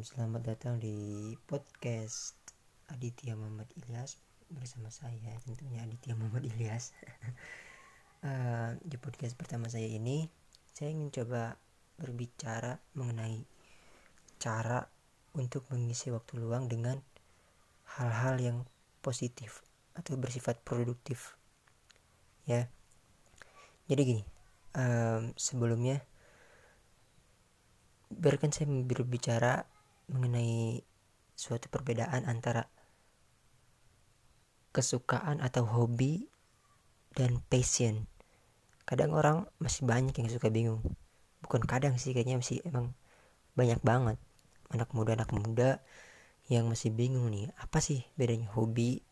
Selamat datang di podcast Aditya Muhammad Ilyas bersama saya tentunya Aditya Muhammad Ilyas. uh, di podcast pertama saya ini, saya ingin coba berbicara mengenai cara untuk mengisi waktu luang dengan hal-hal yang positif atau bersifat produktif. Ya, jadi gini, um, sebelumnya biarkan saya berbicara mengenai suatu perbedaan antara kesukaan atau hobi dan passion. Kadang orang masih banyak yang suka bingung. Bukan kadang sih kayaknya masih emang banyak banget anak muda anak muda yang masih bingung nih apa sih bedanya hobi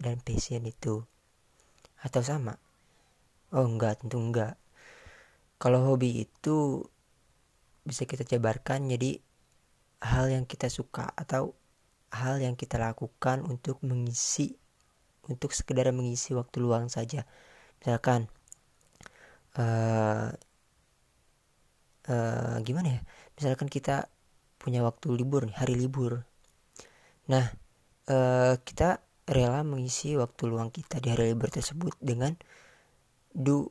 dan passion itu atau sama oh enggak tentu enggak kalau hobi itu bisa kita jabarkan jadi hal yang kita suka atau hal yang kita lakukan untuk mengisi untuk sekedar mengisi waktu luang saja. Misalkan uh, uh, gimana ya? Misalkan kita punya waktu libur hari libur. Nah uh, kita rela mengisi waktu luang kita di hari libur tersebut dengan do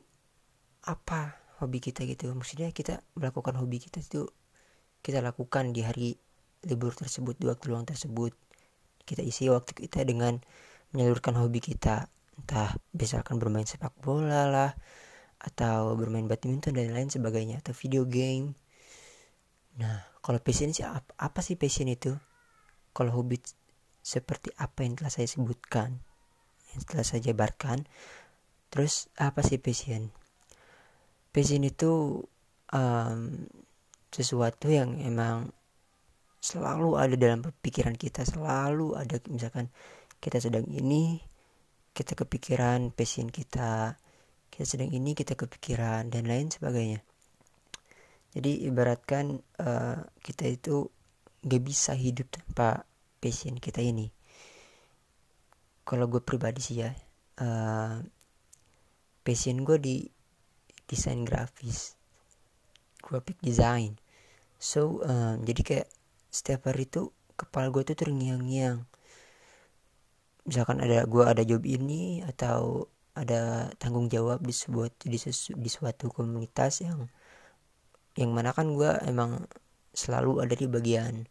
apa hobi kita gitu. Maksudnya kita melakukan hobi kita itu kita lakukan di hari libur tersebut di waktu luang tersebut. Kita isi waktu kita dengan menyalurkan hobi kita. Entah misalkan bermain sepak bola lah atau bermain badminton dan lain sebagainya atau video game. Nah kalau passion sih apa, apa sih passion itu? Kalau hobi seperti apa yang telah saya sebutkan yang telah saya jabarkan terus apa sih passion? Passion itu um, sesuatu yang emang selalu ada dalam pikiran kita selalu ada misalkan kita sedang ini kita kepikiran passion kita kita sedang ini kita kepikiran dan lain sebagainya. Jadi ibaratkan uh, kita itu gak bisa hidup tanpa passion kita ini. Kalau gue pribadi sih ya uh, passion gue di desain grafis graphic design so um, jadi kayak setiap hari itu kepala gue tuh terngiang-ngiang. Misalkan ada gue ada job ini atau ada tanggung jawab di sebuah di, sesu, di suatu komunitas yang yang mana kan gue emang selalu ada di bagian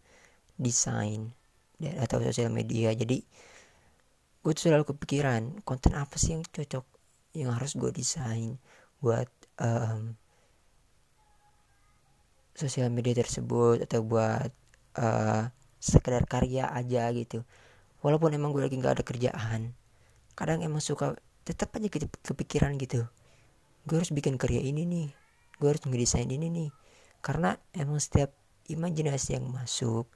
desain atau sosial media. Jadi gue tuh selalu kepikiran konten apa sih yang cocok yang harus gue desain buat um, sosial media tersebut atau buat uh, sekedar karya aja gitu. Walaupun emang gue lagi nggak ada kerjaan kadang emang suka tetap aja gitu kepikiran gitu. Gue harus bikin karya ini nih gue harus ngedesain ini nih. Karena emang setiap imajinasi yang masuk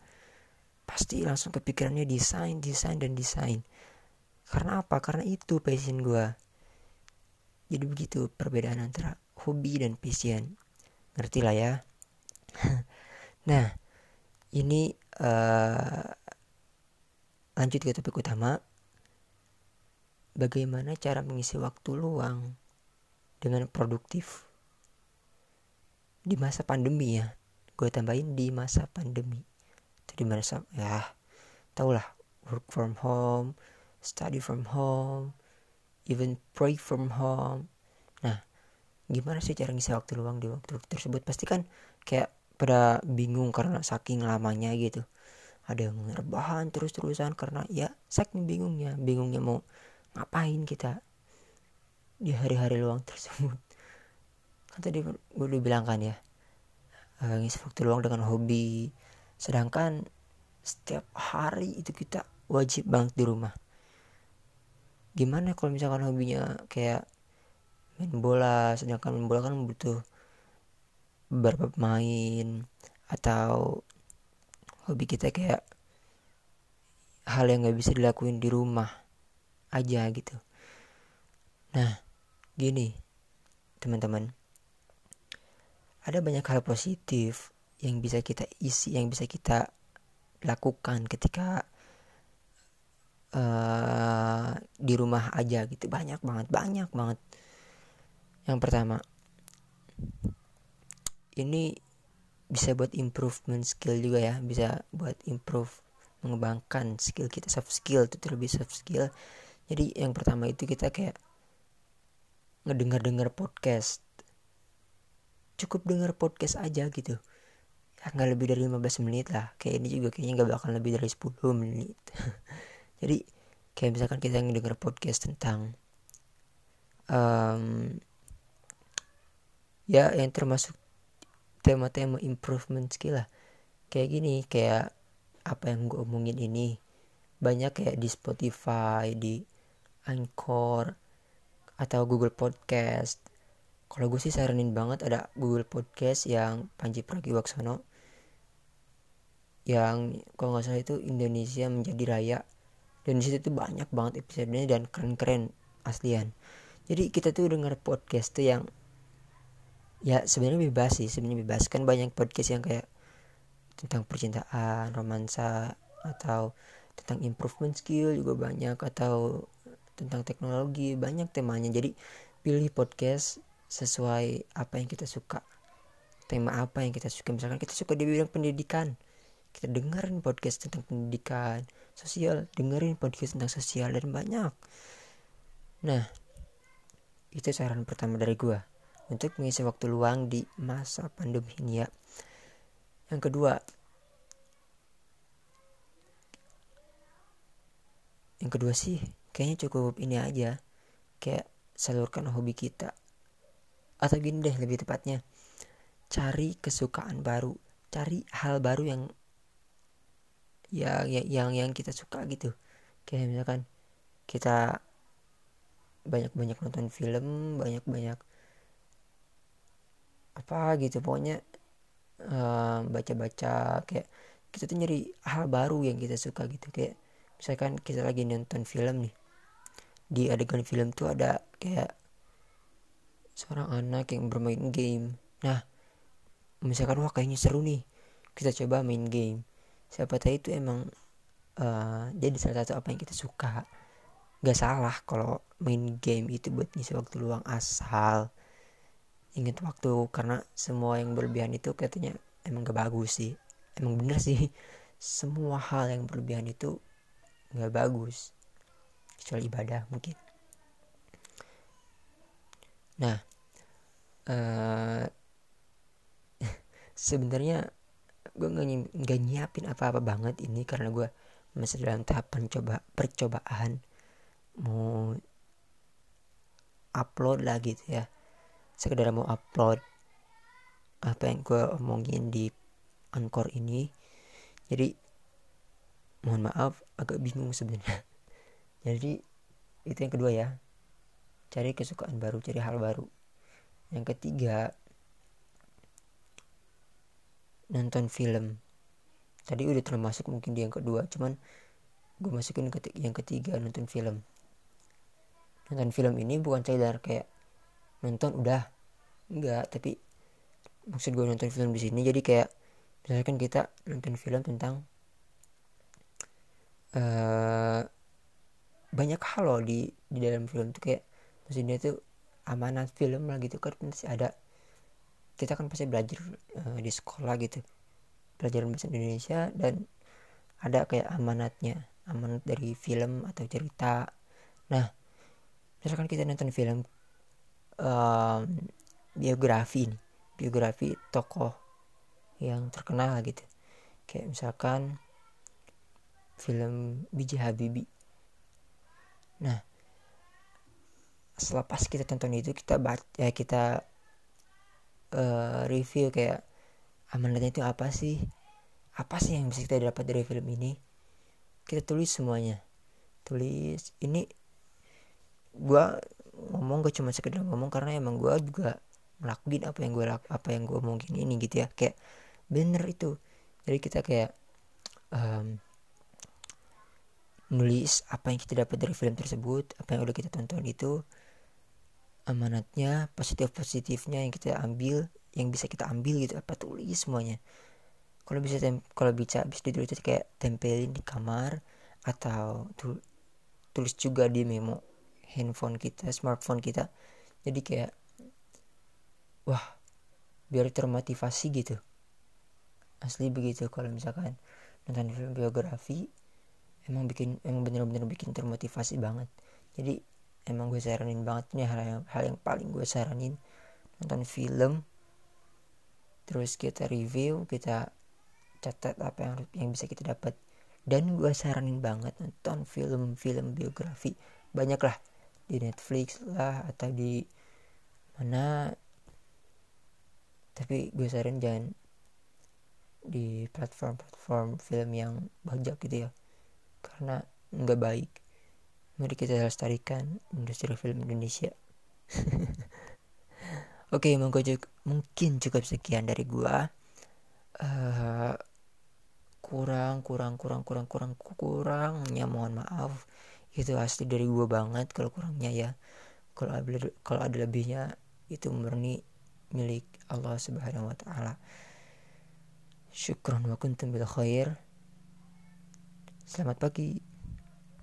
pasti langsung kepikirannya desain desain dan desain. Karena apa? Karena itu passion gue jadi begitu perbedaan antara hobi dan passion. Ngerti lah ya nah ini uh, lanjut ke topik utama. Bagaimana cara mengisi waktu luang dengan produktif di masa pandemi ya? Gue tambahin di masa pandemi. Atau di masa ya tau lah work from home study from home even pray from home. Nah gimana sih cara ngisi waktu luang di waktu tersebut? Pasti kan kayak pada bingung karena saking lamanya gitu. Ada yang rebahan terus-terusan karena ya saking bingungnya. Bingungnya mau ngapain kita di hari-hari luang tersebut? Kan tadi gue udah bilang kan ya uh, ngisi waktu luang dengan hobi. Sedangkan setiap hari itu kita wajib banget di rumah. Gimana kalau misalkan hobinya kayak main bola sedangkan main bola kan butuh beberapa pemain atau hobi kita kayak hal yang nggak bisa dilakuin di rumah aja gitu. Nah gini teman-teman. Ada banyak hal positif yang bisa kita isi yang bisa kita lakukan ketika uh, di rumah aja gitu. Banyak banget banyak banget. Yang pertama, ini bisa buat improvement skill juga ya bisa buat improve mengembangkan skill kita soft skill itu terlebih soft skill. Jadi yang pertama itu kita kayak ngedengar-dengar podcast. Cukup dengar podcast aja gitu. Ya nggak lebih dari 15 menit lah. Kayak ini juga kayaknya nggak bakal lebih dari 10 menit. Jadi kayak misalkan kita ngedenger podcast tentang um, ya yang termasuk tema-tema improvement skill lah. Kayak gini kayak apa yang gue omongin ini. Banyak kayak di Spotify di Anchor atau Google Podcast. Kalau gue sih saranin banget ada Google Podcast yang Panji Pragiwaksono. Yang kalau nggak salah itu Indonesia menjadi raya. Dan di situ tuh banyak banget episodenya dan keren-keren aslian. Jadi kita tuh denger podcast tuh yang ya sebenarnya bebas sih sebenarnya bebas. Kan banyak podcast yang kayak tentang percintaan romansa atau tentang improvement skill juga banyak atau tentang teknologi banyak temanya. Jadi pilih podcast sesuai apa yang kita suka. Tema apa yang kita suka. Misalkan kita suka di bidang pendidikan. Kita dengerin podcast tentang pendidikan sosial. Dengerin podcast tentang sosial dan banyak. Nah itu saran pertama dari gua untuk mengisi waktu luang di masa pandemi ini ya. Yang kedua, yang kedua sih kayaknya cukup ini aja kayak salurkan hobi kita atau gini deh lebih tepatnya cari kesukaan baru cari hal baru yang yang yang yang kita suka gitu kayak misalkan kita banyak-banyak nonton film banyak-banyak apa gitu pokoknya baca baca-baca kayak kita tuh nyari hal baru yang kita suka gitu. Kayak misalkan kita lagi nonton film nih di adegan film tuh ada kayak seorang anak yang bermain game. Nah misalkan wah kayaknya seru nih kita coba main game. Siapa tahu itu emang uh, jadi salah satu apa yang kita suka. Gak salah kalau main game itu buat ngisi waktu luang asal inget waktu karena semua yang berlebihan itu katanya emang gak bagus sih. Emang bener sih. Semua hal yang berlebihan itu gak bagus. Kecuali ibadah mungkin. Nah uh, sebenarnya gue nggak nggak nyiapin apa-apa banget ini karena gue masih dalam tahap pencoba percobaan mau upload lah gitu ya sekedar mau upload apa yang gue omongin di Anchor ini. Jadi mohon maaf agak bingung sebenarnya. Jadi itu yang kedua ya. Cari kesukaan baru cari hal baru. Yang ketiga nonton film. Tadi udah termasuk mungkin di yang kedua cuman gue masukin ke yang ketiga nonton film. Nonton film ini bukan sekedar kayak nonton udah. Enggak tapi maksud gue nonton film di sini jadi kayak misalkan kita nonton film tentang uh, banyak hal loh di di dalam film tuh kayak maksudnya tuh amanat film lah gitu kan pasti ada. Kita kan pasti belajar uh, di sekolah gitu. Belajar bahasa Indonesia dan ada kayak amanatnya amanat dari film atau cerita. Nah misalkan kita nonton film um, biografi nih biografi tokoh yang terkenal gitu. Kayak misalkan film B.J. Habibie nah setelah pas kita tonton itu kita baca ya kita uh, review kayak amanatnya itu apa sih? Apa sih yang bisa kita dapat dari film ini? Kita tulis semuanya. Tulis ini gua ngomong gak cuma sekedar ngomong karena emang gue juga ngelakuin apa yang gue apa yang gue omongin ini gitu ya. Kayak bener itu. Jadi kita kayak um, nulis apa yang kita dapat dari film tersebut apa yang udah kita tonton itu amanatnya positif positifnya yang kita ambil yang bisa kita ambil gitu apa tulis semuanya. Kalau bisa kalau bisa bisa ditulis kayak tempelin di kamar atau tulis juga di memo handphone kita smartphone kita. Jadi kayak wah biar termotivasi gitu. Asli begitu kalau misalkan nonton film biografi emang bikin emang bener-bener bikin termotivasi banget. Jadi emang gue saranin banget. Nih hal yang hal yang paling gue saranin. Nonton film terus kita review kita catat apa yang yang bisa kita dapat. Dan gue saranin banget nonton film-film biografi. Banyak lah di Netflix lah atau di mana. Tapi gue saranin jangan di platform-platform film yang banyak gitu ya. Karena nggak baik. Mari kita lestarikan industri film Indonesia. Oke okay, mungkin cukup sekian dari gua. Uh, kurang kurang kurang kurang kurang kurangnya mohon maaf itu asli dari gua banget kalau kurangnya ya kalau ada kalau ada lebihnya itu murni milik Allah Subhanahu wa taala Syukron wa kuntum bil khair. Selamat pagi.